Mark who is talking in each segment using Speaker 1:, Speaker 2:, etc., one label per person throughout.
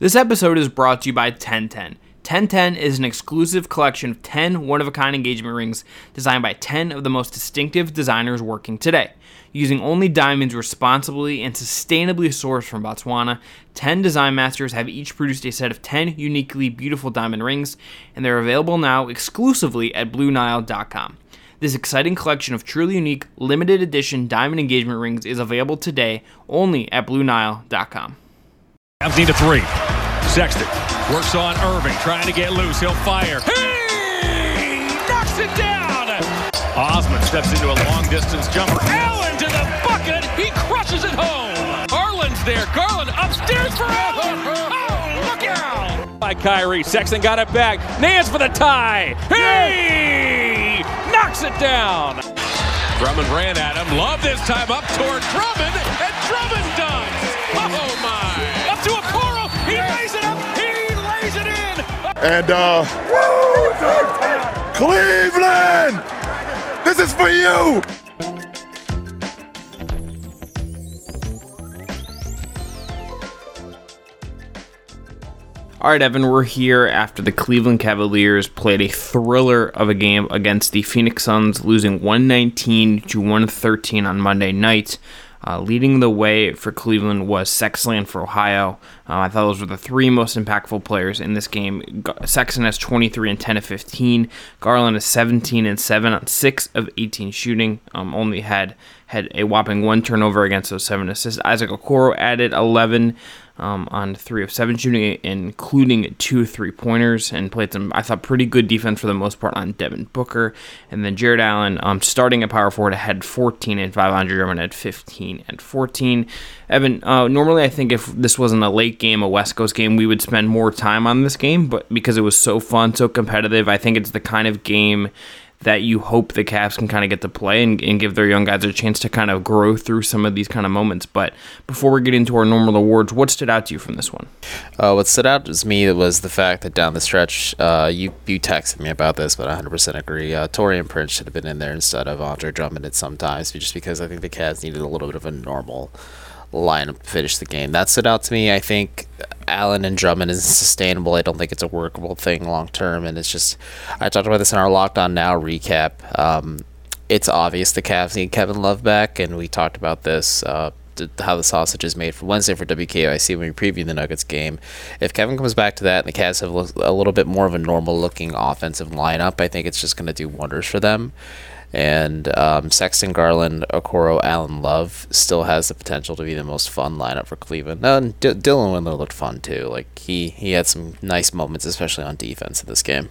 Speaker 1: This episode is brought to you by 1010. 1010 is an exclusive collection of 10 one of a kind engagement rings designed by 10 of the most distinctive designers working today. Using only diamonds responsibly and sustainably sourced from Botswana, 10 design masters have each produced a set of 10 uniquely beautiful diamond rings, and they're available now exclusively at BlueNile.com. This exciting collection of truly unique, limited edition diamond engagement rings is available today only at BlueNile.com.
Speaker 2: Cavs need three. Sexton works on Irving, trying to get loose. He'll fire. He knocks it down. Osman steps into a long distance jumper. Allen to the bucket. He crushes it home. Garland's there. Garland upstairs for Allen. Oh, look out. By Kyrie. Sexton got it back. Nance for the tie. He knocks it down. Drummond ran at him. Love this time up toward Drummond. And Drummond does. Oh,
Speaker 3: And uh Cleveland! This is for you!
Speaker 1: All right, Evan, we're here after the Cleveland Cavaliers played a thriller of a game against the Phoenix Suns, losing 119 to 113 on Monday night. Uh, leading the way for Cleveland was Sexland for Ohio. Uh, I thought those were the three most impactful players in this game. Sexton has 23 and 10 of 15. Garland is 17 and 7 on 6 of 18 shooting. Um, only had had a whopping one turnover against those seven assists. Isaac Okoro added 11 um, on three of seven shooting, including two three pointers, and played some, I thought, pretty good defense for the most part on Devin Booker. And then Jarrett Allen, um, starting at power forward, had 14 and 5. Andre Drummond had 15 and 14. Evan, uh, normally I think if this wasn't a late game, a West Coast game, we would spend more time on this game, but because it was so fun, so competitive, I think it's the kind of game that you hope the Cavs can kind of get to play and, and, give their young guys a chance to kind of grow through some of these kind of moments. But before we get into our normal awards, what stood out to you from this one?
Speaker 4: Uh, what stood out to me was the fact that down the stretch, uh, you you texted me about this, but I 100% agree. Uh, Taurean Prince should have been in there instead of Andre Drummond at sometimes, just because I think the Cavs needed a little bit of a normal lineup finish the game. That stood out to me. I think Allen and Drummond is sustainable. I don't think it's a workable thing long term, and it's just I talked about this in our Locked On Now recap. Um, it's obvious the Cavs need Kevin Love back, and we talked about this. Uh, how the sausage is made for Wednesday for WKYC when we preview the Nuggets game. If Kevin comes back to that and the Cavs have a little bit more of a normal looking offensive lineup, I think it's just going to do wonders for them and um, Sexton Garland, Okoro, Allen Love still has the potential to be the most fun lineup for Cleveland. And D- Dylan Windler looked fun too. Like he he had some nice moments, especially on defense in this game.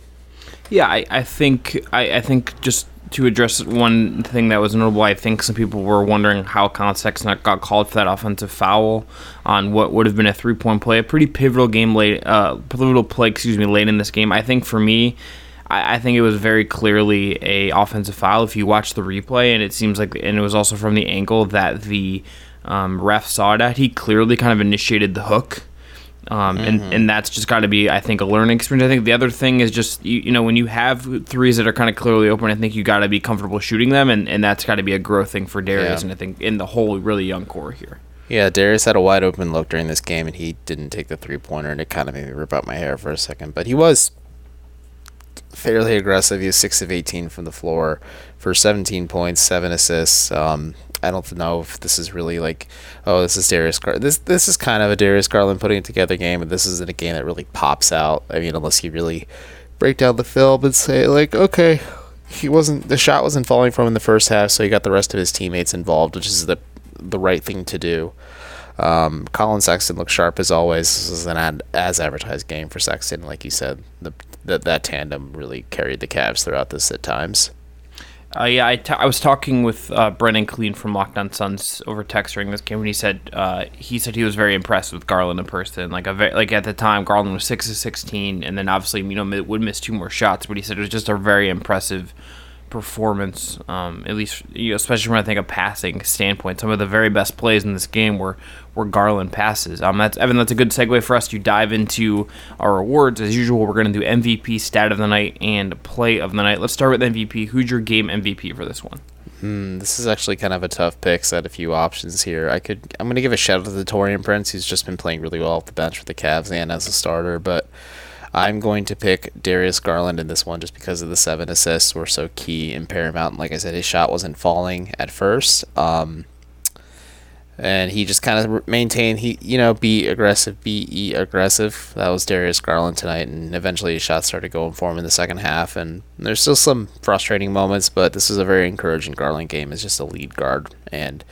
Speaker 1: Yeah, I, I think I, I think just to address one thing that was notable, I think some people were wondering how Collin Sexton got called for that offensive foul on what would have been a three point play, a pretty pivotal game late, uh, pivotal play, excuse me, late in this game. I think for me I, I think it was very clearly a offensive foul if you watch the replay, and it seems like, and it was also from the angle that the um, ref saw it at. He clearly kind of initiated the hook. Um, and, mm-hmm. and that's just got to be, I think, a learning experience. I think the other thing is just, you, you know, when you have threes that are kind of clearly open, I think you got to be comfortable shooting them, and, and that's got to be a growth thing for Darius, yeah. and I think in the whole really young core here.
Speaker 4: Yeah, Darius had a wide open look during this game, and he didn't take the three pointer, and it kind of made me rip out my hair for a second. But he was fairly aggressive. He was six of 18 from the floor for 17 points, seven assists. Um, I don't know if this is really like, oh, this is Darius Garland. This this is kind of a Darius Garland putting it together game, but this isn't a game that really pops out. I mean, unless you really break down the film and say like, okay, he wasn't the shot wasn't falling from in the first half, so he got the rest of his teammates involved, which is the the right thing to do. Um, Collin Sexton looked sharp as always. This is an ad, as advertised game for Sexton, like you said. The that that tandem really carried the Cavs throughout this at times.
Speaker 1: Uh, yeah, I, t- I was talking with uh, Brendan Clean from Locked On Suns over text during this game, and he said uh, he said he was very impressed with Garland in person. Like a ve- like at the time, Garland was six of sixteen, and then obviously you know would miss two more shots, but he said it was just a very impressive performance, um, at least you know, especially when I think of passing standpoint. Some of the very best plays in this game were were Garland passes. Um, that's Evan. That's a good segue for us to dive into our awards. As usual, we're going to do MVP, stat of the night, and play of the night. Let's start with MVP. Who's your game MVP for this one?
Speaker 4: Hmm, this is actually kind of a tough pick. So I had a few options here. I could. I'm gonna give a shout out to the Taurean Prince, who's just been playing really well off the bench for the Cavs and as a starter. But I'm going to pick Darius Garland in this one just because of the seven assists were so key and paramount. Like I said, his shot wasn't falling at first. Um, and he just kind of maintained he you know be aggressive be aggressive that was darius garland tonight and eventually his shots started going for him in the second half and there's still some frustrating moments but this is a very encouraging garland game as just a lead guard and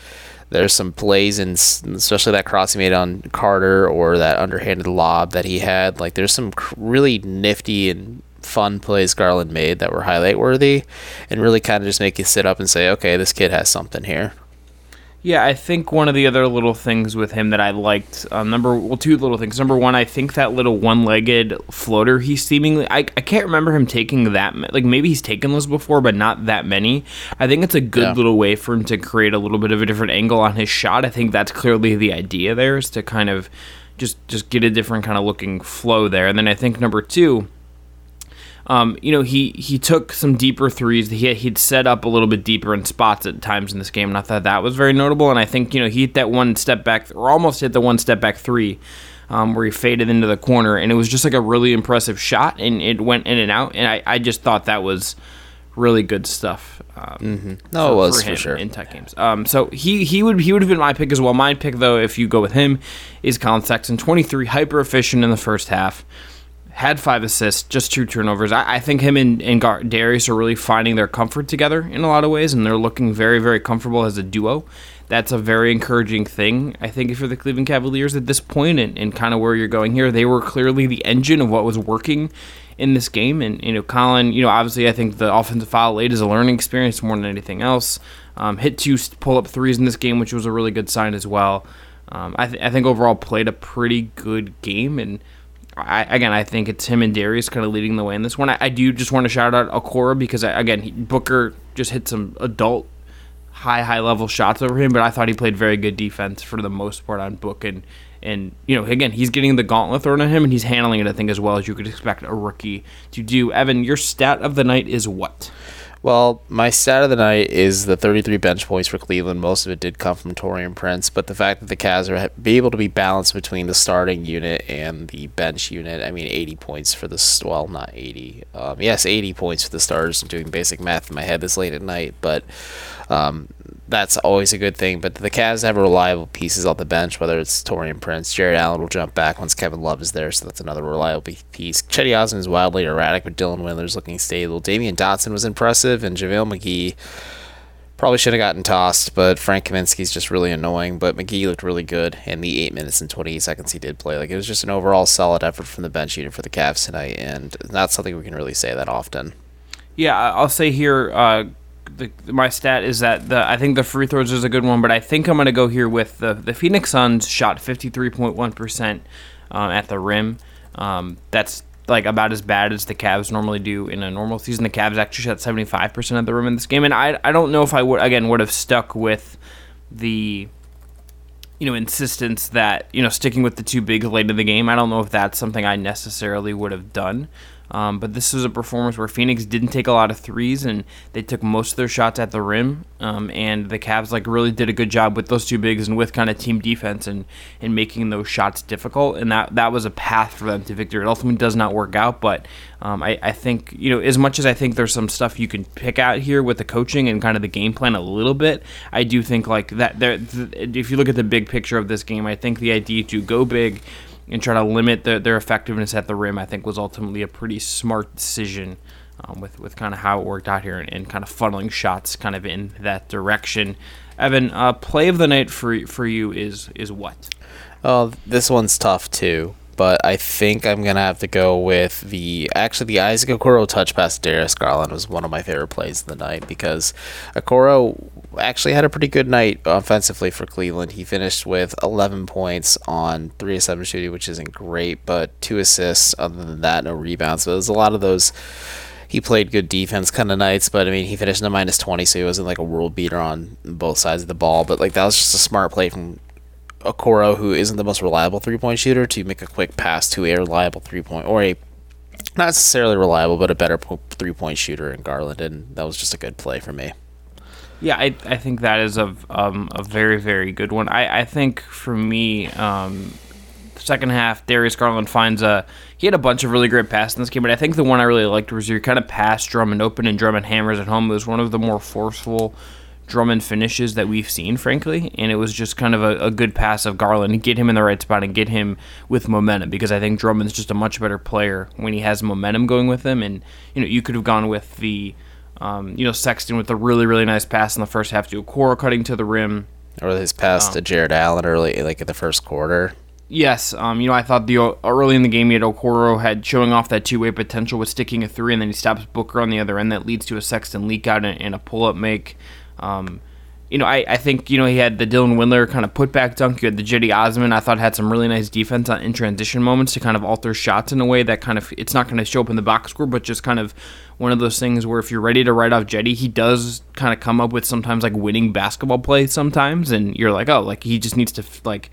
Speaker 4: there's some plays and especially that cross he made on carter or that underhanded lob that he had. Like there's some really nifty and fun plays garland made that were highlight worthy and really kind of just make you sit up and say okay this kid has something here
Speaker 1: yeah, I think one of the other little things with him that I liked, um, number well, two little things. Number one, I think that little one-legged floater, he seemingly, I, I can't remember him taking that, like maybe he's taken those before, but not that many. I think it's a good yeah. little way for him to create a little bit of a different angle on his shot. I think that's clearly the idea there is to kind of just just get a different kind of looking flow there. And then I think number two um, you know, he he took some deeper threes. He he'd set up a little bit deeper in spots at times in this game, and I thought that was very notable. And I think you know he hit that one step back, or almost hit the one step back three. Um, where he faded into the corner, and it was just like a really impressive shot, and it went in and out, and I, I just thought that was really good stuff.
Speaker 4: Um, mm-hmm. No, for, it was for, for, sure
Speaker 1: in tech games. Um, so he he would he would have been my pick as well. My pick though, if you go with him, is Collin Sexton, twenty three, hyper efficient in the first half had five assists, just two turnovers. I, I think him and, and Gar- Darius are really finding their comfort together in a lot of ways, and they're looking very, very comfortable as a duo. That's a very encouraging thing, I think, for the Cleveland Cavaliers at this point and, and kind of where you're going here. They were clearly the engine of what was working in this game. And, you know, Collin, you know, obviously I think the offensive foul late is a learning experience more than anything else. Um, hit two pull up threes in this game, which was a really good sign as well. Um, I, th- I think overall played a pretty good game and – I, again, I think it's him and Darius kind of leading the way in this one. I, I do just want to shout out Okoro because I, again, he, Booker just hit some adult high high level shots over him, but I thought he played very good defense for the most part on Book and and you know again he's getting the gauntlet thrown at him and he's handling it I think as well as you could expect a rookie to do. Evan, your stat of the night is what?
Speaker 4: Well, my stat of the night is the 33 bench points for Cleveland. Most of it did come from Taurean Prince, but the fact that the Cavs are be able to be balanced between the starting unit and the bench unit. I mean, 80 points for the well, not 80. Um, yes, 80 points for the starters. I'm doing basic math in my head this late at night, but um, that's always a good thing. But the Cavs have reliable pieces off the bench, whether it's Taurean Prince. Jarrett Allen will jump back once Kevin Love is there, so that's another reliable piece. Cedi Osman is wildly erratic, but Dylan Windler's looking stable. Damyean Dotson was impressive, and JaVale McGee probably should have gotten tossed, but Frank Kaminsky's just really annoying. But McGee looked really good in the 8 minutes and 28 seconds he did play. Like, it was just an overall solid effort from the bench unit for the Cavs tonight, and not something we can really say that often.
Speaker 1: Yeah, I'll say here, uh, the, my stat is that the I think the free throws is a good one, but I think I'm going to go here with the the Phoenix Suns shot 53.1 percent um, at the rim. Um, that's like about as bad as the Cavs normally do in a normal season. The Cavs actually shot 75 percent at the rim in this game, and I I don't know if I would again would have stuck with the you know insistence that you know sticking with the two bigs late in the game. I don't know if that's something I necessarily would have done. Um, but this was a performance where Phoenix didn't take a lot of threes and they took most of their shots at the rim. Um, and the Cavs like really did a good job with those two bigs and with kind of team defense and, and making those shots difficult. And that that was a path for them to victory. It ultimately does not work out, but um, I, I think you know as much as I think there's some stuff you can pick out here with the coaching and kind of the game plan a little bit. I do think like that there. If you look at the big picture of this game, I think the idea to go big and try to limit the, their effectiveness at the rim, I think was ultimately a pretty smart decision um, with, with kind of how it worked out here and, and, kind of funneling shots kind of in that direction. Evan, uh, play of the night for for you is is what?
Speaker 4: Oh, this one's tough too but I think I'm gonna have to go with the actually the Isaac Okoro touch pass to Darius Garland was one of my favorite plays of the night because Okoro actually had a pretty good night offensively for Cleveland. He finished with 11 points on three of seven shooting, which isn't great, but two assists. Other than that, no rebounds. So there's a lot of those. He played good defense kind of nights, but I mean, he finished in a minus 20, so he wasn't like a world beater on both sides of the ball. But like that was just a smart play from Okoro, who isn't the most reliable three point shooter, to make a quick pass to a reliable three point or a not necessarily reliable, but a better three point shooter in Garland, and that was just a good play for me.
Speaker 1: Yeah, I, I think that is a, um, a very, very good one. I, I think for me, um, second half, Darius Garland finds a. He had a bunch of really great passes in this game, but I think the one I really liked was your kind of pass Drummond open and Drummond hammers at home. It was one of the more forceful Drummond finishes that we've seen, frankly. And it was just kind of a, a good pass of Garland to get him in the right spot and get him with momentum because I think Drummond's just a much better player when he has momentum going with him. And, you know, you could have gone with the, um, you know, Sexton with a really, really nice pass in the first half to Okoro cutting to the rim.
Speaker 4: Or his pass to Jarrett Allen early, like in the first quarter.
Speaker 1: Yes, um, you know, I thought the early in the game, he had Okoro had showing off that two way potential with sticking a three, and then he stops Booker on the other end. That leads to a Sexton leak out and, and a pull up make. Um, you know, I, I think, you know, he had the Dylan Windler kind of putback dunk. You had the Cedi Osman, I thought had some really nice defense on, in transition moments to kind of alter shots in a way that kind of, it's not going to show up in the box score, but just kind of one of those things where if you're ready to write off Cedi, he does kind of come up with sometimes like winning basketball plays sometimes. And you're like, oh, like he just needs to, like,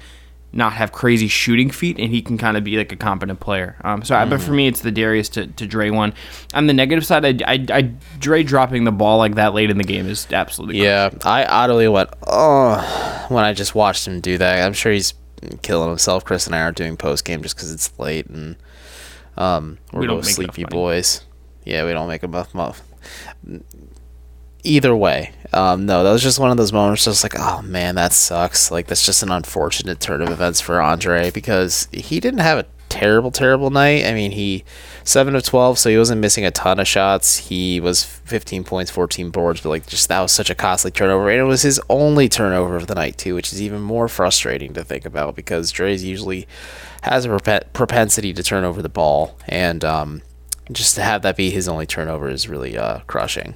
Speaker 1: not have crazy shooting feet, and he can kind of be like a competent player. Um, so, mm. but for me, it's the Darius to, to Dre one. On the negative side, I, I, I, Dre dropping the ball like that late in the game is absolutely
Speaker 4: yeah. I utterly went oh when I just watched him do that. I'm sure he's killing himself. Chris and I are doing post game just because it's late and um, we're we both sleepy boys. Yeah, we don't make enough. Muff either way, um, no, that was just one of those moments. Just like, oh man, that sucks. Like that's just an unfortunate turn of events for Andre because he didn't have a terrible, terrible night. I mean, he seven of twelve, so he wasn't missing a ton of shots. He was fifteen points, fourteen boards, but like just that was such a costly turnover, and it was his only turnover of the night too, which is even more frustrating to think about because Dre's usually has a propensity to turn over the ball, and um, just to have that be his only turnover is really uh, crushing.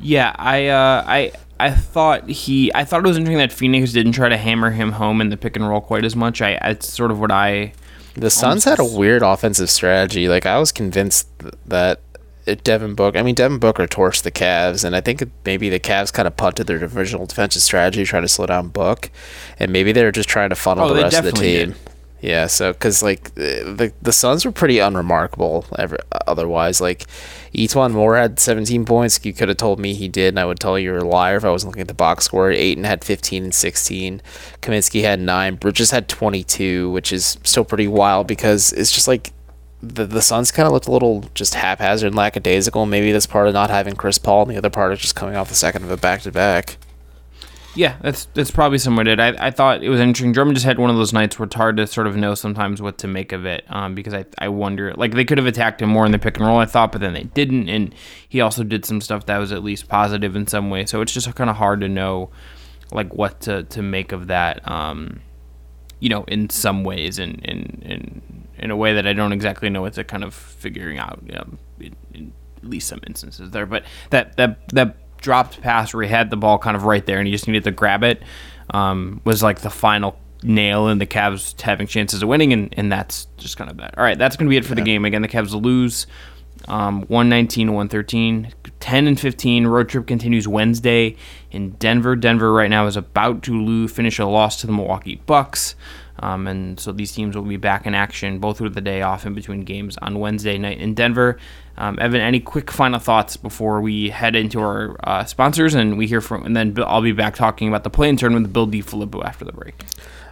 Speaker 1: Yeah, I uh, I I thought he I thought it was interesting that Phoenix didn't try to hammer him home in the pick and roll quite as much. I it's sort of what I
Speaker 4: the Suns had a weird offensive strategy. Like I was convinced that Devin Book. I mean, Devin Booker torched the Cavs, and I think maybe the Cavs kind of punted their divisional defensive strategy, trying to slow down Book, and maybe they were just trying to funnel oh, the rest of the team. Did. Yeah, so because like uh, the the Suns were pretty unremarkable. Ever uh, otherwise, like E'Twaun Moore had 17 points. You could have told me he did, and I would tell you you're a liar if I wasn't looking at the box score. Ayton had 15 and 16. Kaminsky had nine. Bridges had 22, which is still pretty wild because it's just like the the Suns kind of looked a little just haphazard and lackadaisical. Maybe that's part of not having Chris Paul, and the other part is just coming off the second of a back to back.
Speaker 1: Yeah, that's that's probably somewhat it. I, I thought it was interesting. Drummond just had one of those nights where it's hard to sort of know sometimes what to make of it. Um, because I, I wonder like they could have attacked him more in the pick and roll. I thought, but then they didn't, and he also did some stuff that was at least positive in some way. So it's just kind of hard to know like what to, to make of that. Um, you know, in some ways, in in in in a way that I don't exactly know what to kind of figuring out. Um, in, in at least some instances there, but that that that dropped pass where he had the ball kind of right there and he just needed to grab it um, was like the final nail in the Cavs having chances of winning, and, and that's just kind of that. All right, that's going to be it for yeah. the game. Again, the Cavs lose um, 119 113. 10 and 15. Road trip continues Wednesday in Denver. Denver right now is about to lose, finish a loss to the Milwaukee Bucks. Um, and so these teams will be back in action both with the day off in between games on Wednesday night in Denver. Um, Evan, any quick final thoughts before we head into our uh, sponsors and we hear from, and then I'll be back talking about the play-in tournament with Bill DiFilippo after the break.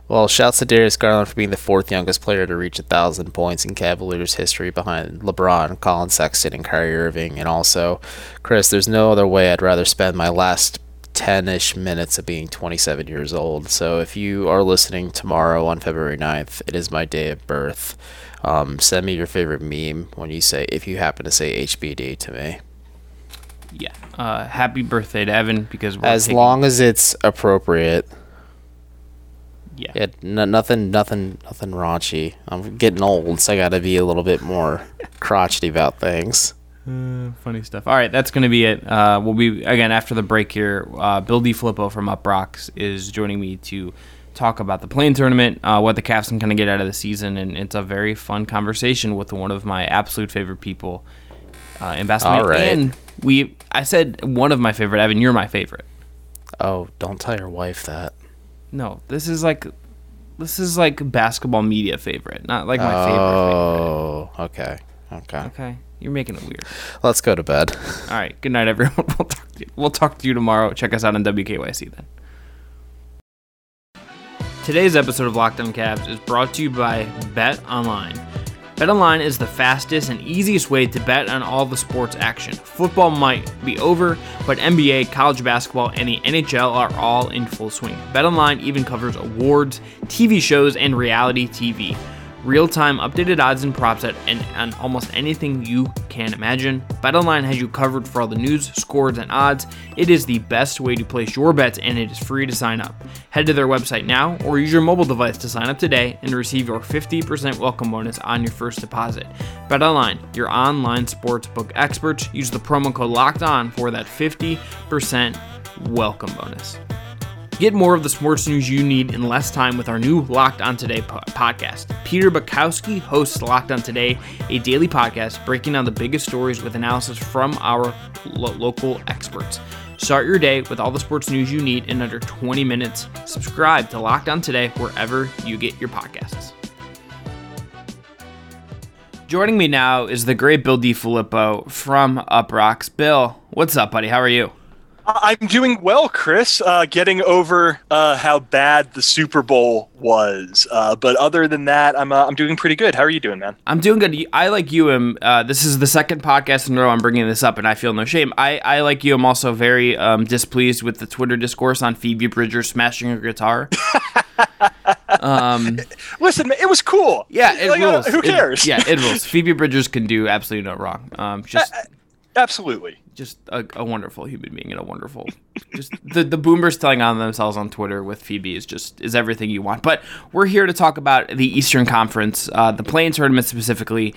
Speaker 4: Well, shouts to Darius Garland for being the fourth youngest player to reach a thousand points in Cavaliers history behind LeBron, Collin Sexton, and Kyrie Irving. And also, Chris, there's no other way I'd rather spend my last 10 ish minutes of being 27 years old. So if you are listening tomorrow on February 9th, it is my day of birth. Um, send me your favorite meme when you say, if you happen to say HBD to me.
Speaker 1: Yeah. Uh, happy birthday to Evan because
Speaker 4: as taking... long as it's appropriate.
Speaker 1: Yeah. yeah
Speaker 4: n- nothing, nothing, nothing raunchy. I'm getting old, so I got to be a little bit more crotchety about things.
Speaker 1: Uh, funny stuff. All right, that's going to be it. Uh, we'll be again after the break here. Uh, Bill DiFilippo from Uproxx is joining me to talk about the play-in tournament, uh, what the Cavs can kind of get out of the season, and it's a very fun conversation with one of my absolute favorite people uh, in basketball.
Speaker 4: All right.
Speaker 1: And we, I said one of my favorite. Evan, you're my favorite.
Speaker 4: Oh, don't tell your wife that.
Speaker 1: No, this is like, this is like basketball media favorite, not like my oh, favorite. Oh,
Speaker 4: okay, okay,
Speaker 1: okay. You're making it weird.
Speaker 4: Let's go to bed.
Speaker 1: All right. Good night, everyone. We'll talk we'll talk to you tomorrow. Check us out on WKYC then. Today's episode of Locked On Cavs is brought to you by BetOnline. Bet Online is the fastest and easiest way to bet on all the sports action. Football might be over, but NBA, college basketball, and the NHL are all in full swing. Bet Online even covers awards, TV shows, and reality TV real time updated odds and props at and on almost anything you can imagine. BetOnline has you covered for all the news, scores, and odds. It is the best way to place your bets and it is free to sign up. Head to their website now or use your mobile device to sign up today and receive your 50% welcome bonus on your first deposit. BetOnline, your online sportsbook experts, use the promo code LOCKED ON for that 50% welcome bonus. Get more of the sports news you need in less time with our new Locked On Today po- podcast. Peter Bukowski hosts Locked On Today, a daily podcast breaking down the biggest stories with analysis from our lo- local experts. Start your day with all the sports news you need in under 20 minutes. Subscribe to Locked On Today wherever you get your podcasts. Joining me now is the great Bill DiFilippo from Uproxx. Bill, what's up, buddy? How are you?
Speaker 5: I'm doing well, Chris. Uh, getting over uh, how bad the Super Bowl was, uh, but other than that, I'm uh, I'm doing pretty good. How are you doing, man?
Speaker 1: I'm doing good. I like you. Am uh, this is the second podcast in a row I'm bringing this up, and I feel no shame. I, I like you. I'm also very um, displeased with the Twitter discourse on Phoebe Bridgers smashing her guitar.
Speaker 5: um, Listen, it was cool.
Speaker 1: Yeah, it like, uh, rules.
Speaker 5: who cares?
Speaker 1: It, yeah, it rules. Phoebe Bridgers can do absolutely no wrong. Um, just
Speaker 5: absolutely
Speaker 1: just a, a, wonderful human being and a wonderful just the the boomers telling on themselves on Twitter with Phoebe is just is everything you want. But we're here to talk about the Eastern Conference, uh, the play-in tournament specifically.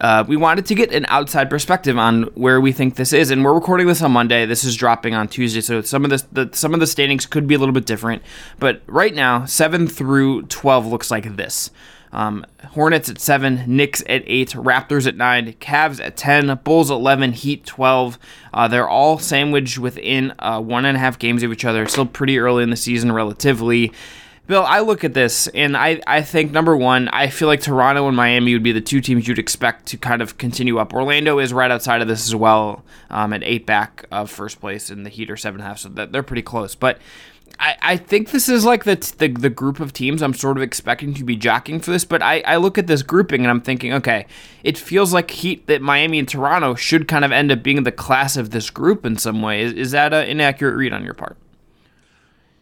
Speaker 1: Uh, we wanted to get an outside perspective on where we think this is, and we're recording this on Monday. This is dropping on Tuesday, so some of the, the some of the standings could be a little bit different. But right now, seven through twelve looks like this. Um, Hornets at seven, Knicks at eight, Raptors at nine, Cavs at ten, Bulls eleven, Heat twelve. Uh, they're all sandwiched within uh, one and a half games of each other. Still pretty early in the season, relatively. Bill, I look at this and I, I think number one, I feel like Toronto and Miami would be the two teams you'd expect to kind of continue up. Orlando is right outside of this as well, um, at eight back of first place, and the Heat are seven and a half, so that they're pretty close. But I, I think this is like the, the the group of teams I'm sort of expecting to be jockeying for this, but I, I look at this grouping and I'm thinking, okay, it feels like Heat that Miami and Toronto should kind of end up being the class of this group in some way. Is, is that an inaccurate read on your part?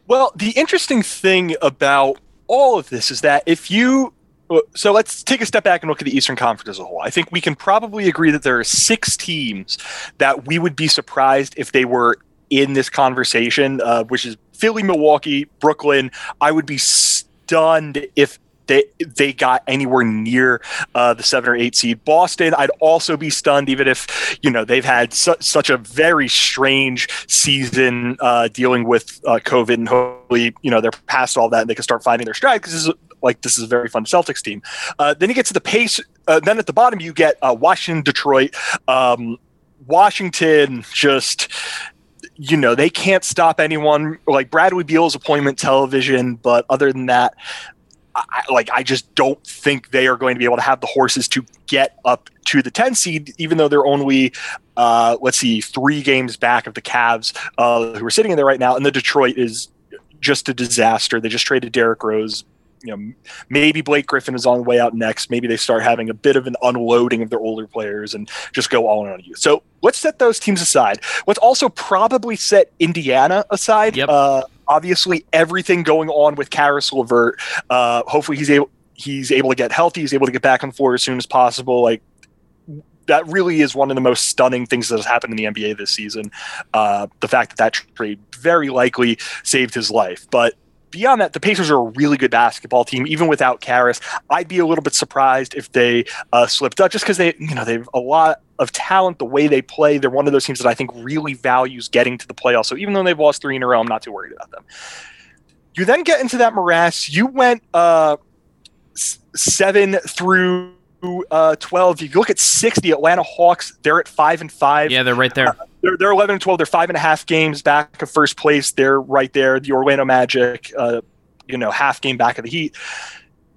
Speaker 5: Well, the interesting thing about all of this is that if you uh, so let's take a step back and look at the Eastern Conference as a whole. I think we can probably agree that there are six teams that we would be surprised if they were in this conversation, uh, which is Philly, Milwaukee, Brooklyn. I would be stunned if they they got anywhere near uh, the seven or eight seed. Boston, I'd also be stunned, even if you know they've had su- such a very strange season uh, dealing with uh, COVID, and hopefully you know they're past all that and they can start finding their stride because this is like this is a very fun Celtics team. Uh, then you get to the pace. Uh, then at the bottom you get uh, Washington, Detroit. Um, Washington just you know they can't stop anyone. Like bradley beal's appointment television but other than that I, like I just don't think they are going to be able to have the horses to get up to the 10 seed, even though they're only uh, let's see three games back of the Cavs uh, who are sitting in there right now, and the Detroit is just a disaster. They just traded Derrick Rose you know, maybe Blake Griffin is on the way out next. Maybe they start having a bit of an unloading of their older players and just go all in on you. So let's set those teams aside. Let's also probably set Indiana aside.
Speaker 1: Yep.
Speaker 5: Uh, obviously, everything going on with Caris LeVert. Uh, hopefully, he's able he's able to get healthy. He's able to get back on the floor as soon as possible. Like that really is one of the most stunning things that has happened in the NBA this season. Uh, the fact that that trade very likely saved his life, but beyond that, the Pacers are a really good basketball team, even without Caris. I'd be a little bit surprised if they uh, slipped up, just because they, you know, they've a lot of talent. The way they play, they're one of those teams that I think really values getting to the playoffs. So even though they've lost three in a row, I'm not too worried about them. You then get into that morass. You went uh, seven through uh, 12. If you look at six, the Atlanta Hawks, they're at five and five.
Speaker 1: Yeah, they're right there. Uh,
Speaker 5: they're, they're 11 and 12. They're five and a half games back of first place. They're right there. The Orlando Magic, uh, you know, half game back of the Heat.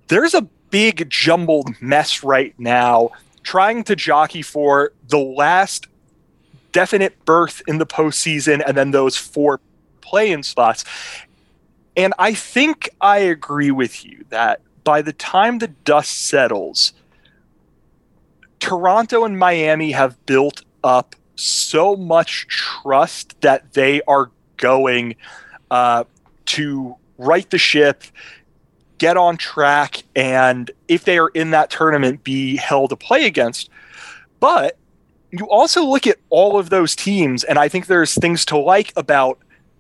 Speaker 5: There's a big jumbled mess right now trying to jockey for the last definite berth in the postseason and then those four play-in spots. And I think I agree with you that by the time the dust settles, Toronto and Miami have built up so much trust that they are going uh, to right the ship, get on track, and if they are in that tournament, be held to play against. But you also look at all of those teams, and I think there's things to like about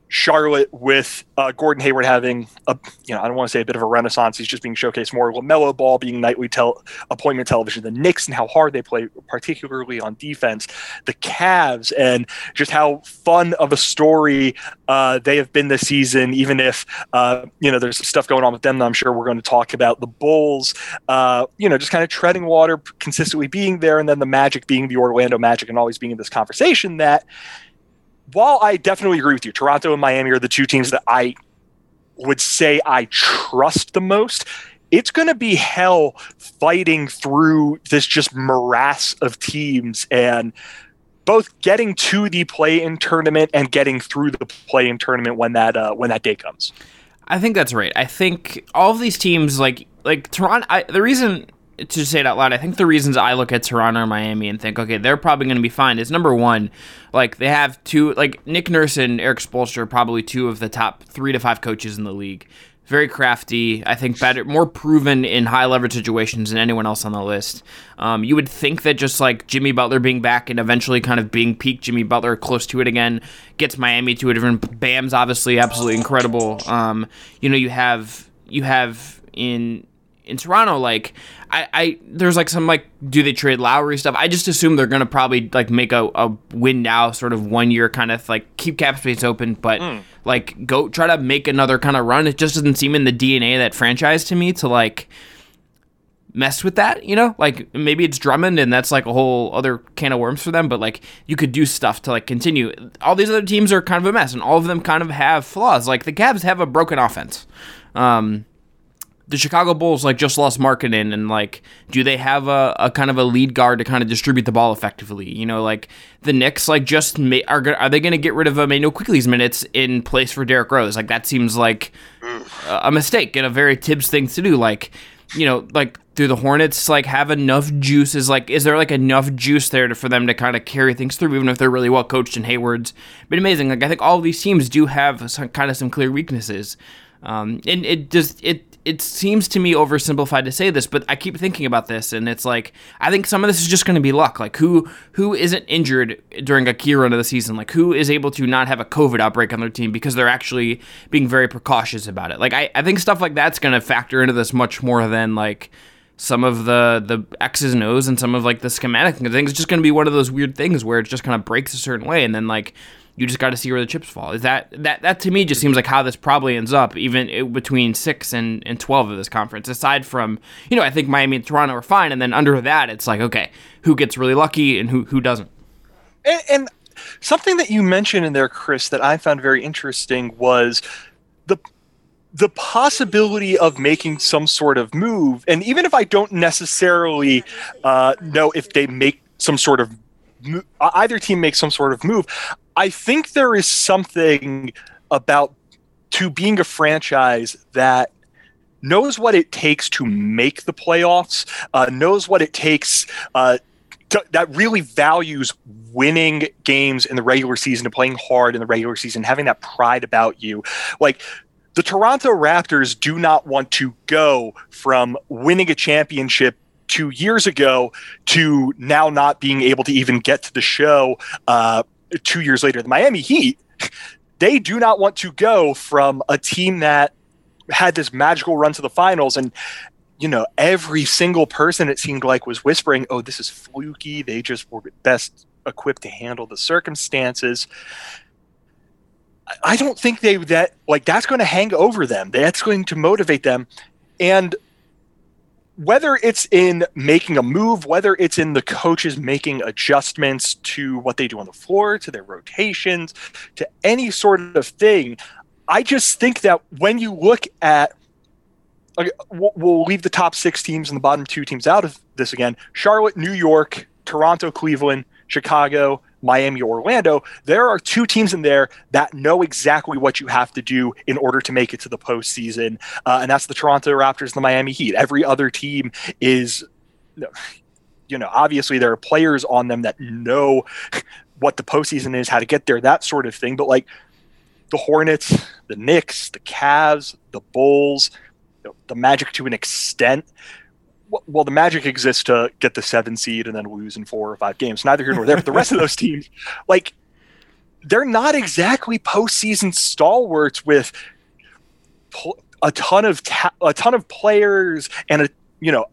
Speaker 5: Charlotte with uh, Gordon Hayward having a, you know, I don't want to say a bit of a renaissance. He's just being showcased more. LaMelo Ball being nightly tel- appointment television. The Knicks and how hard they play, particularly on defense. The Cavs and just how fun of a story uh, they have been this season. Even if uh, you know there's some stuff going on with them that I'm sure we're going to talk about. The Bulls, uh, you know, just kind of treading water, consistently being there, and then the Magic being the Orlando Magic and always being in this conversation that while I definitely agree with you, Toronto and Miami are the two teams that I would say I trust the most. It's going to be hell fighting through this just morass of teams and both getting to the play-in tournament and getting through the play-in tournament when that uh, when that day comes.
Speaker 1: I think that's right. I think all of these teams, like like Toronto, I, the reason to say it out loud, I think the reasons I look at Toronto or Miami and think, okay, they're probably going to be fine is number one, like they have two, like Nick Nurse and Erik Spoelstra are probably two of the top three to five coaches in the league. Very crafty, I think better, more proven in high leverage situations than anyone else on the list. Um, you would think that just like Jimmy Butler being back and eventually kind of being peak Jimmy Butler close to it again gets Miami to a different. Bam's obviously absolutely incredible. Um, you know, you have you have in in Toronto, like I, I there's like some like do they trade Lowry stuff? I just assume they're gonna probably like make a, a win now sort of one year kind of like keep cap space open, but mm. like go try to make another kind of run. It just doesn't seem in the DNA of that franchise to me to like mess with that, you know? Like maybe it's Drummond and that's like a whole other can of worms for them, but like you could do stuff to like continue. All these other teams are kind of a mess and all of them kind of have flaws. Like the Cavs have a broken offense. Um the Chicago Bulls like just lost Markkanen and like do they have a, a kind of a lead guard to kind of distribute the ball effectively? You know, like the Knicks like just are are they going to get rid of Immanuel Quickley's minutes in place for Derrick Rose? Like that seems like a mistake and a very Thibs thing to do. Like you know, like do the Hornets like have enough juice? Is like is there like enough juice there to, for them to kind of carry things through, even if they're really well coached and Hayward's been amazing. Like I think all these teams do have some kind of some clear weaknesses. Um, and it just it it seems to me oversimplified to say this, but I keep thinking about this, and it's like I think some of this is just going to be luck. Like who who isn't injured during a key run of the season? Like who is able to not have a COVID outbreak on their team because they're actually being very precautious about it? Like I, I think stuff like that's going to factor into this much more than like some of the the X's and O's and some of like the schematic things. It's just going to be one of those weird things where it just kind of breaks a certain way, and then like you just got to see where the chips fall. Is that that that to me just seems like how this probably ends up, even between six and, and twelve of this conference. Aside from you know, I think Miami and Toronto are fine, and then under that, it's like okay, who gets really lucky and who who doesn't.
Speaker 5: And, and something that you mentioned in there, Chris, that I found very interesting was the the possibility of making some sort of move, and even if I don't necessarily uh, know if they make some sort of either team makes some sort of move, I think there is something about to being a franchise that knows what it takes to make the playoffs, uh, knows what it takes uh, to, that really values winning games in the regular season and playing hard in the regular season, having that pride about you. Like the Toronto Raptors do not want to go from winning a championship two years ago to now not being able to even get to the show uh, two years later. The Miami Heat, they do not want to go from a team that had this magical run to the finals. And you know every single person it seemed like was whispering oh this is fluky. They just were best equipped to handle the circumstances. I don't think they that like that's going to hang over them. That's going to motivate them. And whether it's in making a move, whether it's in the coaches making adjustments to what they do on the floor, to their rotations, to any sort of thing, I just think that when you look at, okay, we'll leave the top six teams and the bottom two teams out of this again. Charlotte, New York, Toronto, Cleveland, Chicago, Miami or Orlando, there are two teams in there that know exactly what you have to do in order to make it to the postseason, uh, and that's the Toronto Raptors and the Miami Heat. Every other team is, you know, obviously there are players on them that know what the postseason is, how to get there, that sort of thing. But like the Hornets, the Knicks, the Cavs, the Bulls, the Magic to an extent well, the Magic exists to get the seven seed and then lose in four or five games. Neither here nor there. But the rest of those teams, like, they're not exactly postseason stalwarts with a ton of ta- a ton of players and a you know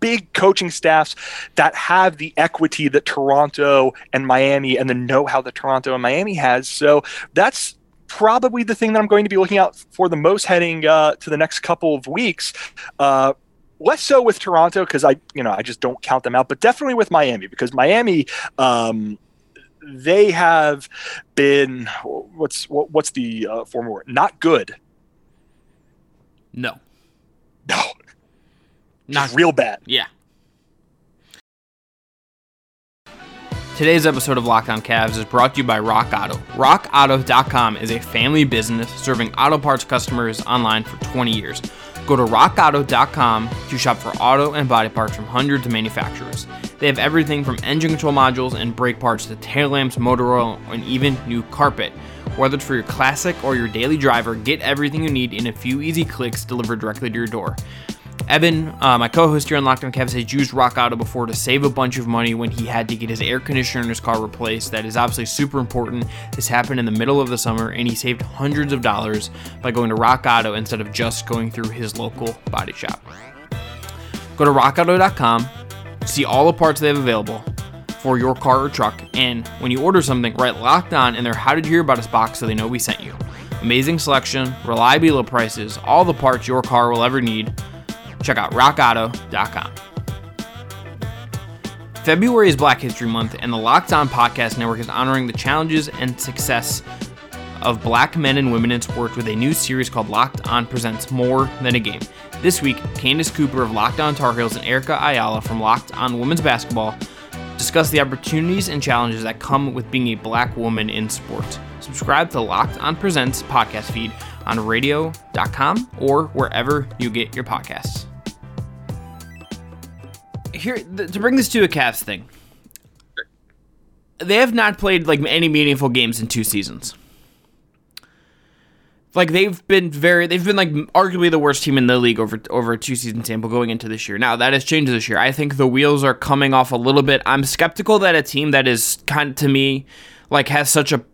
Speaker 5: big coaching staffs that have the equity that Toronto and Miami and the know-how that Toronto and Miami has. So that's probably the thing that I'm going to be looking out for the most heading uh, to the next couple of weeks. Uh, less so with Toronto because I, you know, I just don't count them out, but definitely with Miami because Miami, um, they have been what's what, what's the uh, former word? Not good.
Speaker 1: No.
Speaker 5: No.
Speaker 1: Not
Speaker 5: real bad.
Speaker 1: Yeah. Today's episode of Locked On Cavs is brought to you by Rock Auto. RockAuto.com is a family business serving auto parts customers online for 20 years. Go to rockauto.com to shop for auto and body parts from hundreds of manufacturers. They have everything from engine control modules and brake parts to tail lamps, motor oil, and even new carpet. Whether it's for your classic or your daily driver, get everything you need in a few easy clicks delivered directly to your door. Evan, uh, my co-host here on Locked On Cavs, has used Rock Auto before to save a bunch of money when he had to get his air conditioner in his car replaced. That is obviously super important. This happened in the middle of the summer, and he saved hundreds of dollars by going to Rock Auto instead of just going through his local body shop. Go to RockAuto.com, see all the parts they have available for your car or truck, and when you order something, write Locked On in their How Did You Hear About Us box so they know we sent you. Amazing selection, reliably low prices, all the parts your car will ever need Check out rockauto.com. February is Black History Month, and the Locked On Podcast Network is honoring the challenges and success of black men and women in sports with a new series called Locked On Presents More Than a Game. This week, Candace Cooper of Locked On Tar Heels and Erica Ayala from Locked On Women's Basketball discuss the opportunities and challenges that come with being a black woman in sports. Subscribe to Locked On Presents podcast feed on radio.com or wherever you get your podcasts here th- to bring this to a Cavs thing. They have not played like any meaningful games in two seasons. Like they've been very, they've been like arguably the worst team in the league over over a two season sample going into this year. Now that has changed this year. I think the wheels are coming off a little bit. I'm skeptical that a team that is kind of, to me like has such a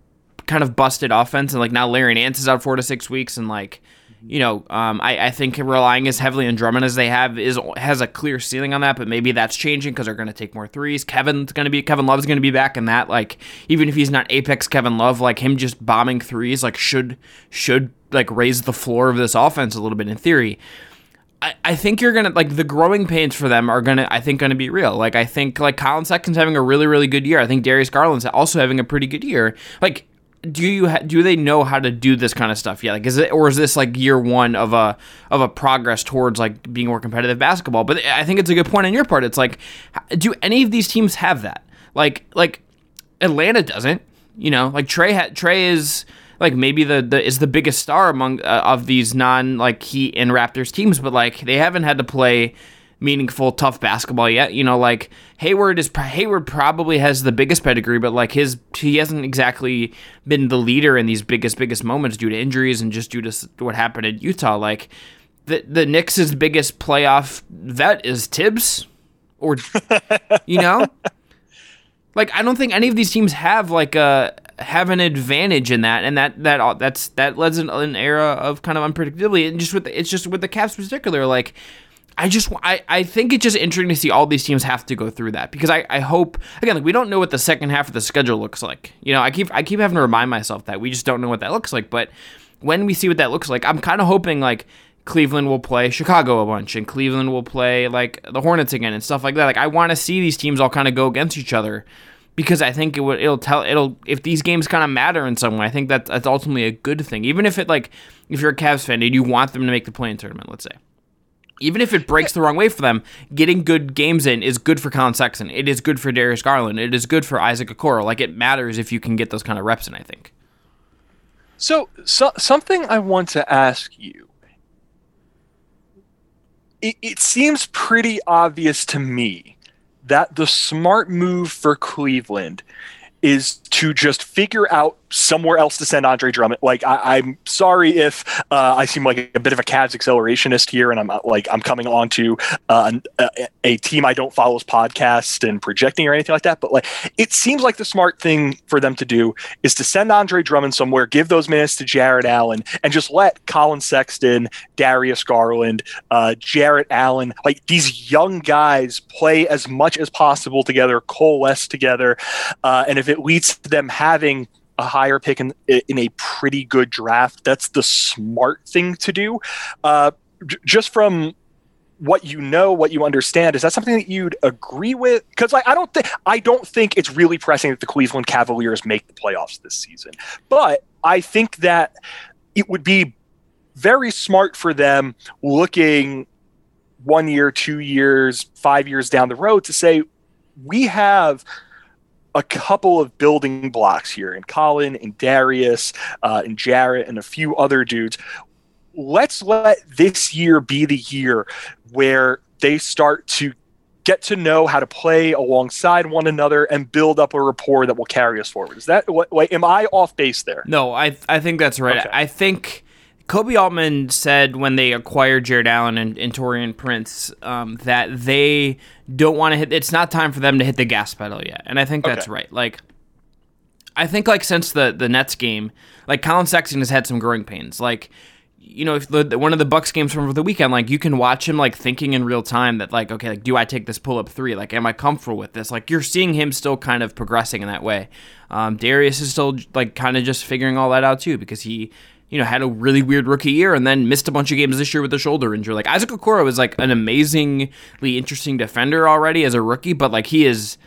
Speaker 1: kind of busted offense and like now Larry Nance is out four to six weeks and like you know, um, I, I think relying as heavily on Drummond as they have is has a clear ceiling on that, but maybe that's changing because they're going to take more threes. Kevin's going to be Kevin Love's going to be back in that. Like even if he's not apex Kevin Love, like him just bombing threes, like should should like raise the floor of this offense a little bit in theory. I, I think you're gonna like the growing pains for them are gonna I think gonna be real. Like I think like Collin Sexton's having a really really good year. I think Darius Garland's also having a pretty good year. Like do you ha- do they know how to do this kind of stuff? Yeah, like is it or is this like year one of a of a progress towards like being more competitive basketball? But I think it's a good point on your part. It's like, do any of these teams have that? Like like Atlanta doesn't. You know, like Trey ha- Trae is like maybe the, the is the biggest star among uh, of these non like Heat and Raptors teams, but like they haven't had to play meaningful, tough basketball yet. You know, like Hayward is Hayward probably has the biggest pedigree, but like his he hasn't exactly been the leader in these biggest biggest moments due to injuries and just due to what happened in Utah. Like the the Knicks' biggest playoff vet is Thibs, or you know, like I don't think any of these teams have like a have an advantage in that, and that that that's that leads an, an era of kind of unpredictability, and just with the, it's just with the Cavs particular, like I just I, I think it's just interesting to see all these teams have to go through that because I, I hope again like we don't know what the second half of the schedule looks like. You know, I keep I keep having to remind myself that we just don't know what that looks like. But when we see what that looks like, I'm kind of hoping like Cleveland will play Chicago a bunch and Cleveland will play like the Hornets again and stuff like that. Like I want to see these teams all kind of go against each other because I think it will it'll tell it'll if these games kind of matter in some way. I think that that's ultimately a good thing. Even if it like if you're a Cavs fan and you want them to make the play-in tournament, let's say even if it breaks the wrong way for them, getting good games in is good for Collin Sexton. It is good for Darius Garland. It is good for Isaac Okoro. Like it matters if you can get those kind of reps in. I think.
Speaker 5: So, so something I want to ask you. It, it seems pretty obvious to me that the smart move for Cleveland is to just figure out somewhere else to send Andre Drummond. Like I, am sorry if uh, I seem like a bit of a Cavs accelerationist here, and I'm uh, like I'm coming on to uh, a, a, team I don't follow as podcast and projecting or anything like that. But like it seems like the smart thing for them to do is to send Andre Drummond somewhere, give those minutes to Jarrett Allen, and just let Collin Sexton, Darius Garland, uh, Allen, like these young guys play as much as possible together, coalesce together, uh, and if it leads to them having a higher pick in in a pretty good draft. That's the smart thing to do. Uh, j- just from what you know, what you understand, is that something that you'd agree with? Because I, I don't think I don't think it's really pressing that the Cleveland Cavaliers make the playoffs this season. But I think that it would be very smart for them looking one year, two years, five years down the road to say we have a couple of building blocks here in Collin and Darius uh, and Jarrett and a few other dudes. Let's let this year be the year where they start to get to know how to play alongside one another and build up a rapport that will carry us forward. Is that what? Wait, am I off base there?
Speaker 1: No, I I think that's right. Okay. I think Koby Altman said when they acquired Jarrett Allen and, and Taurean Prince um, that they don't want to hit. It's not time for them to hit the gas pedal yet, and I think that's okay. right. Like, I think like since the the Nets game, like Collin Sexton has had some growing pains. Like, you know, if the, one of the Bucks games from the weekend, like you can watch him like thinking in real time that like, okay, like do I take this pull up three? Like, am I comfortable with this? Like, you're seeing him still kind of progressing in that way. Um, Darius is still like kind of just figuring all that out too because he you know, had a really weird rookie year and then missed a bunch of games this year with a shoulder injury. Like Isaac Okoro is like an amazingly interesting defender already as a rookie, but like he is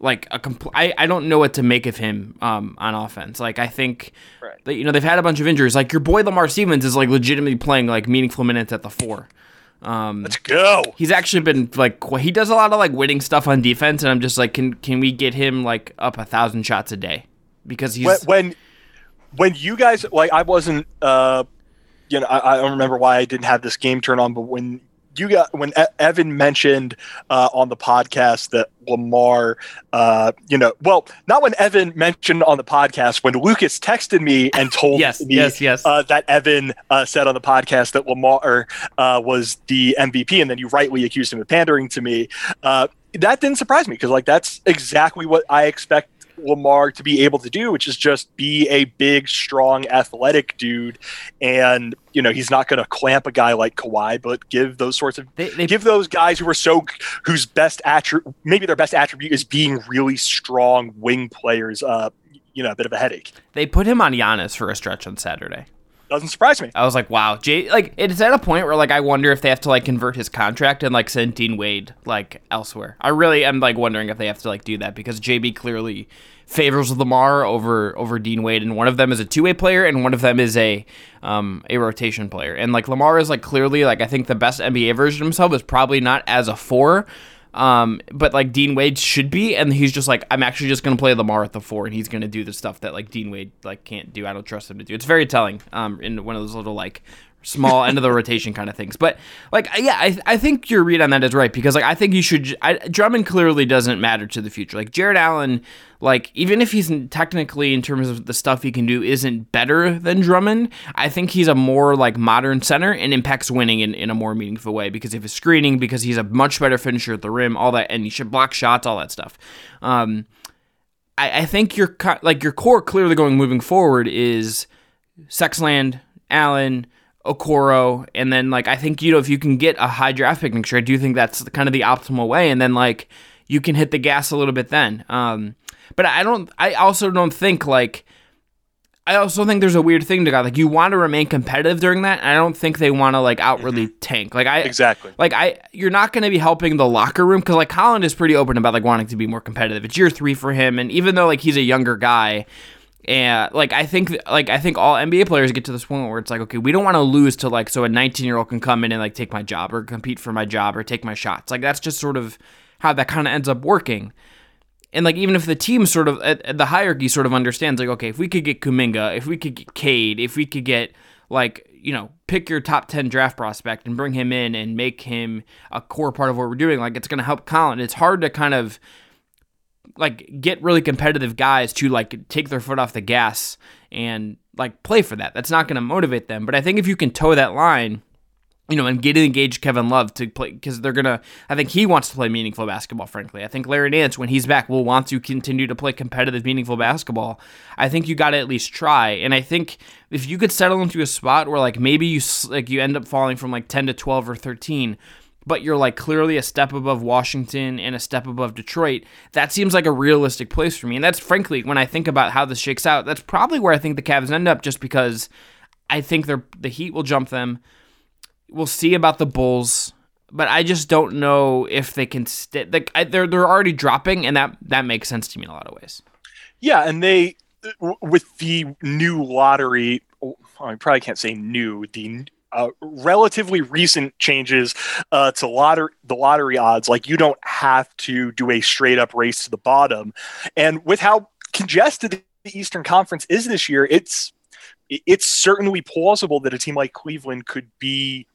Speaker 1: like a compl- I, I don't know what to make of him um, on offense. Like I think right. that you know they've had a bunch of injuries. Like your boy Lamar Stevens is like legitimately playing like meaningful minutes at the four.
Speaker 5: Um, Let's go.
Speaker 1: He's actually been like he does a lot of like winning stuff on defense, and I'm just like, can can we get him like up a thousand shots a day? Because he's
Speaker 5: when, when when you guys like I wasn't uh you know I, I, don't remember why I didn't have this game turn on, but when you got when e- Evan mentioned uh, on the podcast that Lamar, uh, you know, well, not when Evan mentioned on the podcast, when Lucas texted me and told
Speaker 1: yes,
Speaker 5: me
Speaker 1: yes, yes.
Speaker 5: Uh, that Evan uh, said on the podcast that Lamar uh, was the MVP, and then you rightly accused him of pandering to me. Uh, that didn't surprise me because, like, that's exactly what I expect Lamar to be able to do, which is just be a big, strong, athletic dude. And you know he's not going to clamp a guy like Kawhi, but give those sorts of they, they, give those guys who are so whose best attribute, maybe their best attribute is being really strong wing players. Uh, you know, a bit of a headache.
Speaker 1: They put him on Giannis for a stretch on Saturday
Speaker 5: doesn't surprise me.
Speaker 1: I was like, wow, Jay. Like, it's at a point where like I wonder if they have to like convert his contract and like send Dean Wade like elsewhere. I really am like wondering if they have to like do that because JB clearly favors Lamar over over Dean Wade, and one of them is a two way player, and one of them is a um a rotation player. And like Lamar is like clearly like I think the best NBA version of himself is probably not as a four. Um, but like Dean Wade should be, and he's just like, I'm actually just gonna play Lamar at the four, and he's gonna do the stuff that like Dean Wade like can't do. I don't trust him to do. It's very telling. Um, in one of those little like small end of the rotation kind of things. But like, yeah, I, I think your read on that is right because like I think you should. I, Drummond clearly doesn't matter to the future. Like Jarrett Allen, like even if he's technically in terms of the stuff he can do isn't better than Drummond, I think he's a more like modern center and impacts winning in, in a more meaningful way because of his screening, because he's a much better finisher at the rim, all that, and he should block shots, all that stuff. Um, I, I think your like your core clearly going moving forward is Sexland, Allen. Okoro, and then like I think you know if you can get a high draft pick next year, I do think that's kind of the optimal way, and then like you can hit the gas a little bit then. Um, but I don't. I also don't think like. I also think there's a weird thing to God. Like you want to remain competitive during that. I don't think they want to like outwardly mm-hmm. tank. Like I
Speaker 5: exactly.
Speaker 1: Like I, you're not going to be helping the locker room because like Collin is pretty open about like wanting to be more competitive. It's year three for him, and even though like he's a younger guy, And like I think like I think all NBA players get to this point where it's like okay we don't want to lose to like so a 19 year old can come in and like take my job or compete for my job or take my shots. Like that's just sort of how that kind of ends up working. And like even if the team sort of at, at the hierarchy sort of understands like okay if we could get Kuminga if we could get Cade if we could get like you know pick your top 10 draft prospect and bring him in and make him a core part of what we're doing like it's going to help Collin. It's hard to kind of like get really competitive guys to like take their foot off the gas and like play for that. That's not going to motivate them. But I think if you can toe that line, you know, and get engaged Kevin Love to play because they're gonna. I think he wants to play meaningful basketball. Frankly, I think Larry Nance, when he's back, will want to continue to play competitive, meaningful basketball. I think you got to at least try. And I think if you could settle into a spot where like maybe you like you end up falling from like ten to twelve or thirteen, but you're like clearly a step above Washington and a step above Detroit. That seems like a realistic place for me. And that's frankly, when I think about how this shakes out, that's probably where I think the Cavs end up just because I think they're the Heat will jump them. We'll see about the Bulls, but I just don't know if they can stay. Like they're they're already dropping, and that that makes sense to me in a lot of ways.
Speaker 5: Yeah, and they with the new lottery. Oh, I probably can't say new. The uh, relatively recent changes uh, to lottery the lottery odds. Like you don't have to do a straight up race to the bottom, and with how congested the Eastern Conference is this year, it's it's certainly plausible that a team like Cleveland could be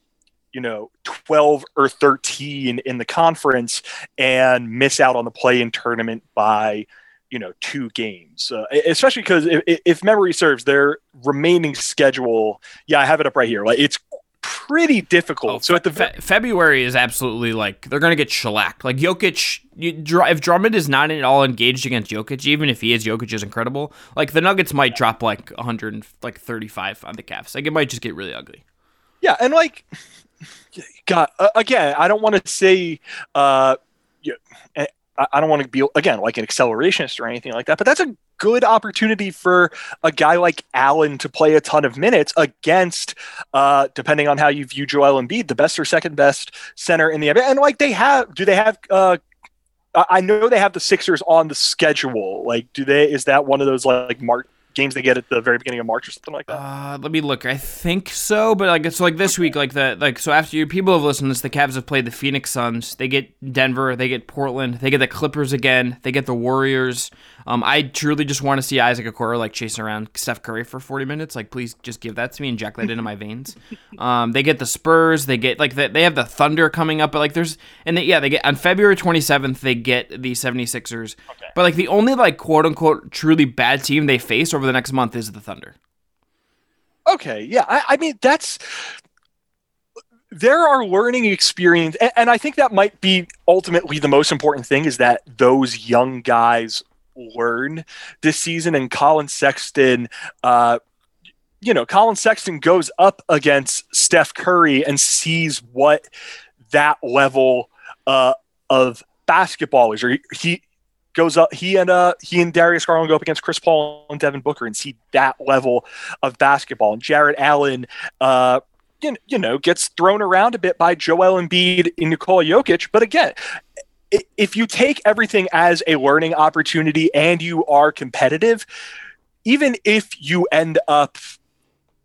Speaker 5: you know 12 or 13 in the conference and miss out on the play in tournament by you know two games uh, especially because if, if, memory serves their remaining schedule yeah i have it up right here like it's pretty difficult. Oh, so at the
Speaker 1: fe- february is absolutely like they're gonna get shellacked. Like jokic you, if drummond is not at all engaged against jokic even if he is jokic is incredible like the nuggets might drop like 100 like 35 on the Cavs. like it might just get really ugly.
Speaker 5: Yeah and like God, uh, again, I don't want to say, uh, eh, I don't want to be again like an accelerationist or anything like that, but that's a good opportunity for a guy like Allen to play a ton of minutes against, uh, depending on how you view Joel Embiid, the best or second best center in the NBA. And like they have, do they have? Uh, I know they have the Sixers on the schedule. Like, do they? Is that one of those like Mark games they get at the very beginning of March or something like that?
Speaker 1: Uh, let me look. I think so, but like it's so like this week, like the like so after you people have listened to this, the Cavs have played the Phoenix Suns. They get Denver, they get Portland, they get the Clippers again, they get the Warriors. Um, I truly just want to see Isaac Okoro like chasing around Steph Curry for 40 minutes. Like, please just give that to me, and inject that into my veins. Um, they get the Spurs, they get like the, they have the Thunder coming up, but like there's and they, yeah, they get on February 27th they get the 76ers. Okay. But like the only like quote unquote truly bad team they face over the next month is the Thunder.
Speaker 5: Okay, yeah, I, I mean that's there are learning experience and, i think that might be ultimately the most important thing is that those young guys learn this season. And Collin Sexton, uh, you know, Collin Sexton goes up against Steph Curry and sees what that level uh, of basketball is. Or he, he goes up. He and uh, he and Darius Garland go up against Chris Paul and Devin Booker and see that level of basketball. And Jarrett Allen. Uh, you, you know, gets thrown around a bit by Joel Embiid and Nikola Jokic. But again, if you take everything as a learning opportunity and you are competitive, even if you end up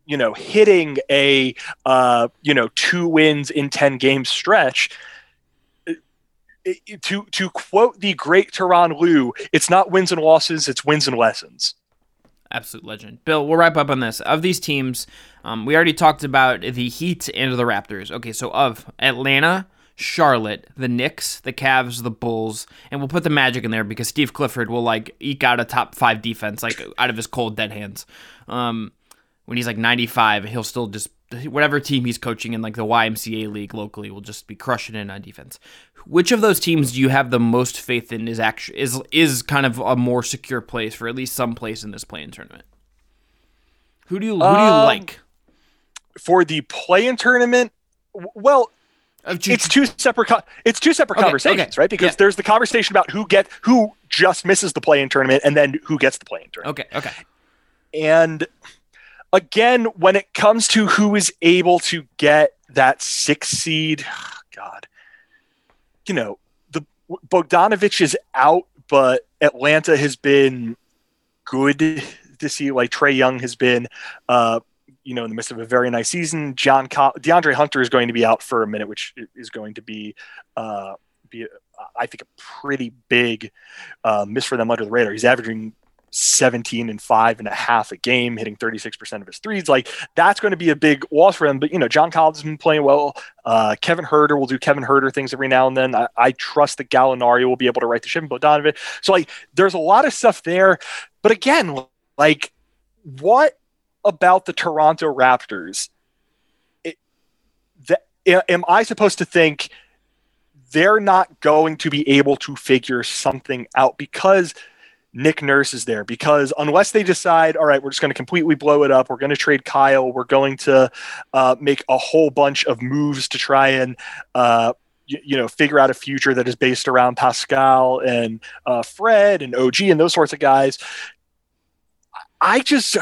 Speaker 5: you know hitting a uh, you know two wins in 10 game stretch to to quote the great Tyronn Lue, it's not wins and losses, it's wins and lessons.
Speaker 1: Absolute legend. Bill, we'll wrap up on this. Of these teams, um, we already talked about the Heat and the Raptors. Okay, so of Atlanta, Charlotte, the Knicks, the Cavs, the Bulls, and we'll put the Magic in there because Steve Clifford will like eke out a top five defense like out of his cold dead hands. Um, when he's like 95, he'll still just whatever team he's coaching in like the YMCA league locally will just be crushing in on defense. Which of those teams do you have the most faith in is actually is is kind of a more secure place for at least some place in this play-in tournament? Who do you who do you um, like
Speaker 5: for the play-in tournament? Well, it's two separate co- it's two separate okay, conversations, okay. right? Because yeah. there's the conversation about who get who just misses the play in tournament and then who gets the play in tournament.
Speaker 1: Okay, okay.
Speaker 5: And again, when it comes to who is able to get that six seed, God, you know, the Bogdanovic is out, but Atlanta has been good to see like Trae Young has been, uh, you know, in the midst of a very nice season. John DeAndre Hunter is going to be out for a minute, which is going to be uh, be I think a pretty big uh, miss for them under the radar. He's averaging 17 and five and a half a game, hitting 36% of his threes. Like that's going to be a big loss for them. But, you know, John Collins has been playing well. Uh, Kevin Huerter will do Kevin Huerter things every now and then. I, I trust that Gallinari will be able to write the ship and Bogdanovic. So, like, there's a lot of stuff there. But again, like, what about the Toronto Raptors? It, that, am I supposed to think they're not going to be able to figure something out because – Nick Nurse is there because unless they decide, all right, we're just going to completely blow it up, we're going to trade Kyle, we're going to uh, make a whole bunch of moves to try and uh, you, know figure out a future that is based around Pascal and uh, Fred and OG and those sorts of guys. I just,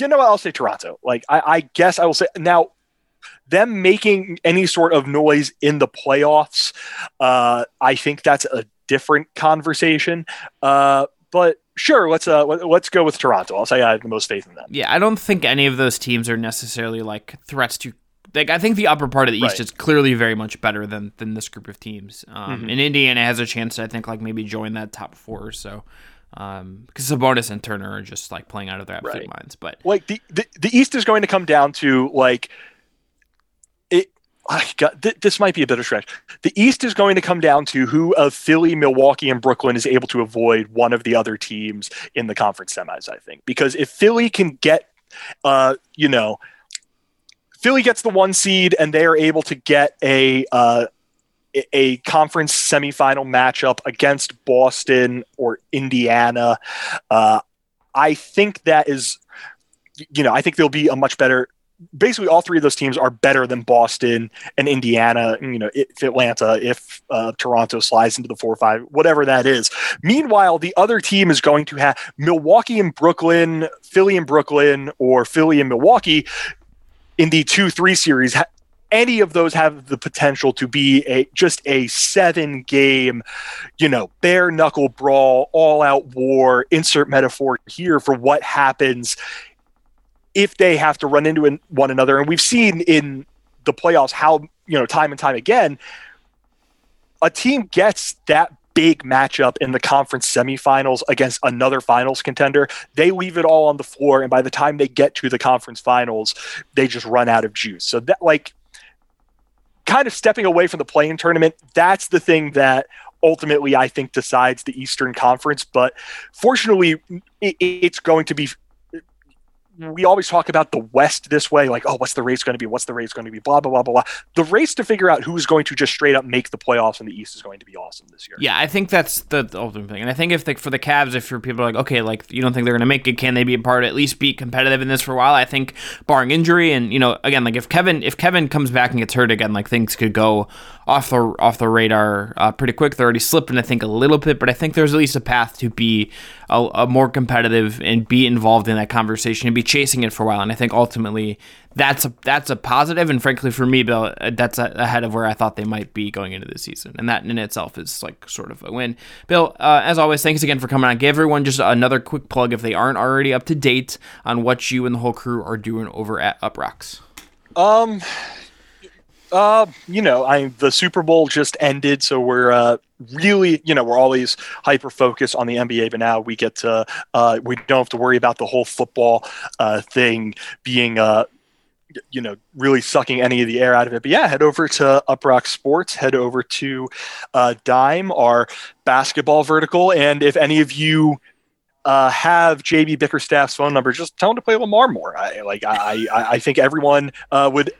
Speaker 5: you know, what? I'll say Toronto. Like I, I guess I will say now them making any sort of noise in the playoffs, uh, I think that's a different conversation. Uh, but sure, let's uh, let's go with Toronto. I'll say I have the most faith in them.
Speaker 1: Yeah, I don't think any of those teams are necessarily like threats to. Like I think the upper part of the East right. is clearly very much better than than this group of teams. Um, mm-hmm. And Indiana has a chance to I think like maybe join that top four or so. Um, because Sabonis and Turner are just like playing out of their absolute right. minds. But
Speaker 5: like the, the the East is going to come down to like it. I got, th- this might be a bit of stretch. The East is going to come down to who of Philly, Milwaukee, and Brooklyn is able to avoid one of the other teams in the conference semis. I think because if Philly can get, uh, you know, Philly gets the one seed and they are able to get a uh, a conference semifinal matchup against Boston or Indiana. Uh, I think that is, you know, I think there'll be a much better basically all three of those teams are better than Boston and Indiana. You know, if Atlanta, if uh, Toronto slides into the four or five, whatever that is. Meanwhile, the other team is going to have Milwaukee and Brooklyn, Philly and Brooklyn, or Philly and Milwaukee in the two three series. Any of those have the potential to be a just a seven game, you know, bare knuckle brawl, all out war. Insert metaphor here for what happens if they have to run into one another. And we've seen in the playoffs how, you know, time and time again, a team gets that big matchup in the conference semifinals against another finals contender, they leave it all on the floor. And by the time they get to the conference finals, they just run out of juice. So that, like, kind of stepping away from the play-in tournament, that's the thing that ultimately I think decides the Eastern Conference. But fortunately, it's going to be we always talk about the West this way, like, oh, what's the race going to be? What's the race going to be? Blah, blah, blah, blah, blah. The race to figure out who's going to just straight up make the playoffs in the East is going to be awesome this year.
Speaker 1: Yeah, I think that's the, ultimate thing. And I think if the, for the Cavs, if for people are like, okay, like, you don't think they're going to make it, can they be a part, at least be competitive in this for a while? I think barring injury and, you know, again, like if Kevin, if Kevin comes back and gets hurt again, like things could go off the off the radar uh, pretty quick. They're already slipping, I think, a little bit, but I think there's at least a path to be a, a more competitive and be involved in that conversation and be chasing it for a while. And I think ultimately that's a that's a positive, and frankly for me, Bill, uh, that's ahead of where I thought they might be going into the season, and that in itself is like sort of a win. Bill, uh, as always, thanks again for coming on. Give everyone just another quick plug if they aren't already up to date on what you and the whole crew are doing over at Uproxx.
Speaker 5: Um, uh, you know, I the Super Bowl just ended, so we're uh, really, you know, we're always hyper focused on the NBA, but now we get to, uh, we don't have to worry about the whole football uh, thing being, uh, you know, really sucking any of the air out of it. But yeah, head over to Uproxx Sports, head over to uh, Dime, our basketball vertical, and if any of you uh, have JB Bickerstaff's phone number. Just tell him to play Lamar more. I, like I, I, I think everyone uh, would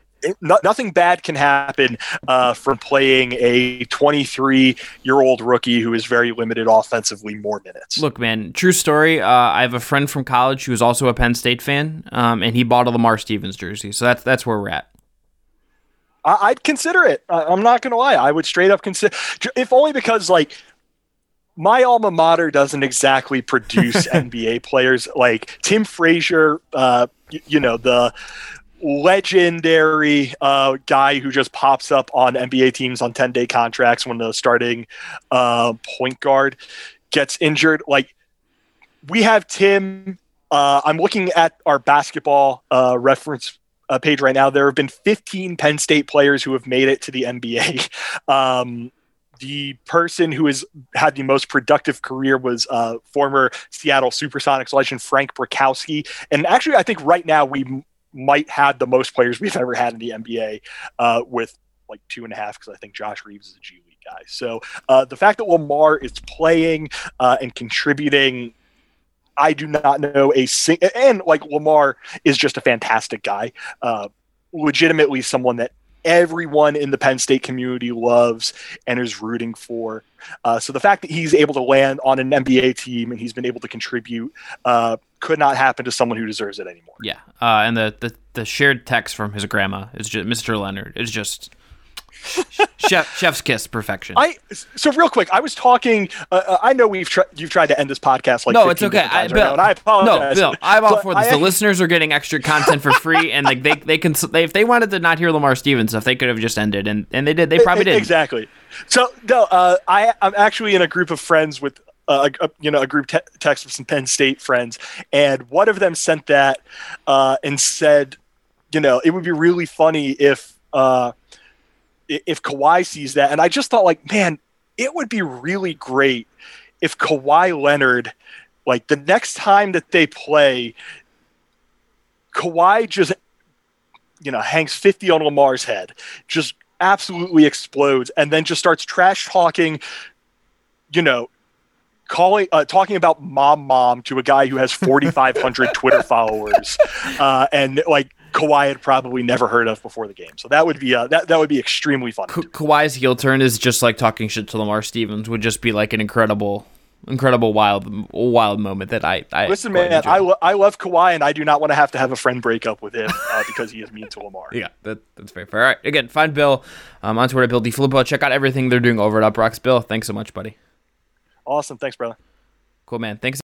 Speaker 5: no, nothing bad can happen uh, from playing a 23 year old rookie who is very limited offensively more minutes.
Speaker 1: Look, man, true story. Uh, I have a friend from college who is also a Penn State fan, um, and he bought a Lamar Stevens jersey. So that's that's where we're at.
Speaker 5: I, would consider it. I, I'm not going to lie. I would straight up consider, if only because like my alma mater doesn't exactly produce NBA players like Tim Frazier. Uh, you, you know the legendary uh, guy who just pops up on NBA teams on 10 day contracts when the starting uh, point guard gets injured. Like, we have Tim uh, I'm looking at our basketball uh, reference uh, page right now. There have been 15 Penn State players who have made it to the NBA. Um, the person who has had the most productive career was uh, former Seattle Supersonics legend Frank Brickowski. And actually, I think right now we might have the most players we've ever had in the NBA uh, with like two and a half because I think Josh Reaves is a G League guy. So uh, the fact that Lamar is playing uh, and contributing. I do not know a sing and like Lamar is just a fantastic guy, uh, legitimately someone that everyone in the Penn State community loves and is rooting for. Uh, so the fact that he's able to land on an NBA team and he's been able to contribute uh, could not happen to someone who deserves it anymore.
Speaker 1: Yeah, uh, and the, the the shared text from his grandma is just Mr. Leonard is just chef chef's kiss perfection.
Speaker 5: I so real quick. I was talking. Uh, uh I know we've tried. You've tried to end this podcast like
Speaker 1: no, it's okay. I,
Speaker 5: right
Speaker 1: Bill,
Speaker 5: I apologize.
Speaker 1: No, Bill, I'm all for this. I, the listeners are getting extra content for free, and like they they can they, if they wanted to not hear Lamar Stevens stuff, they could have just ended, and and they did. They probably did
Speaker 5: exactly. So no, uh, I I'm actually in a group of friends with a, you know a group te- text with some Penn State friends, and one of them sent that uh, and said, you know, it would be really funny if uh, if Kawhi sees that. And I just thought, like, man, it would be really great if Kawhi Leonard, like, the next time that they play, Kawhi just, you know, hangs 50 on Lamar's head, just absolutely explodes, and then just starts trash talking, you know, calling uh, talking about mom mom to a guy who has 4500 twitter followers uh, and like Kawhi had probably never heard of before the game. So that would be uh, that that would be extremely fun.
Speaker 1: Ka- Kawhi's heel turn is just like talking shit to Lamar Stevens would just be like an incredible incredible wild wild moment that I, I
Speaker 5: listen man I, lo- I love Kawhi and I do not want to have to have a friend break up with him uh, because he is mean to Lamar.
Speaker 1: Yeah that, that's very fair. All right again find Bill um, on Twitter Bill DiFilippo check out everything they're doing over at Uproxx Bill. Thanks so much buddy
Speaker 5: awesome. Thanks brother.
Speaker 1: Cool man. Thanks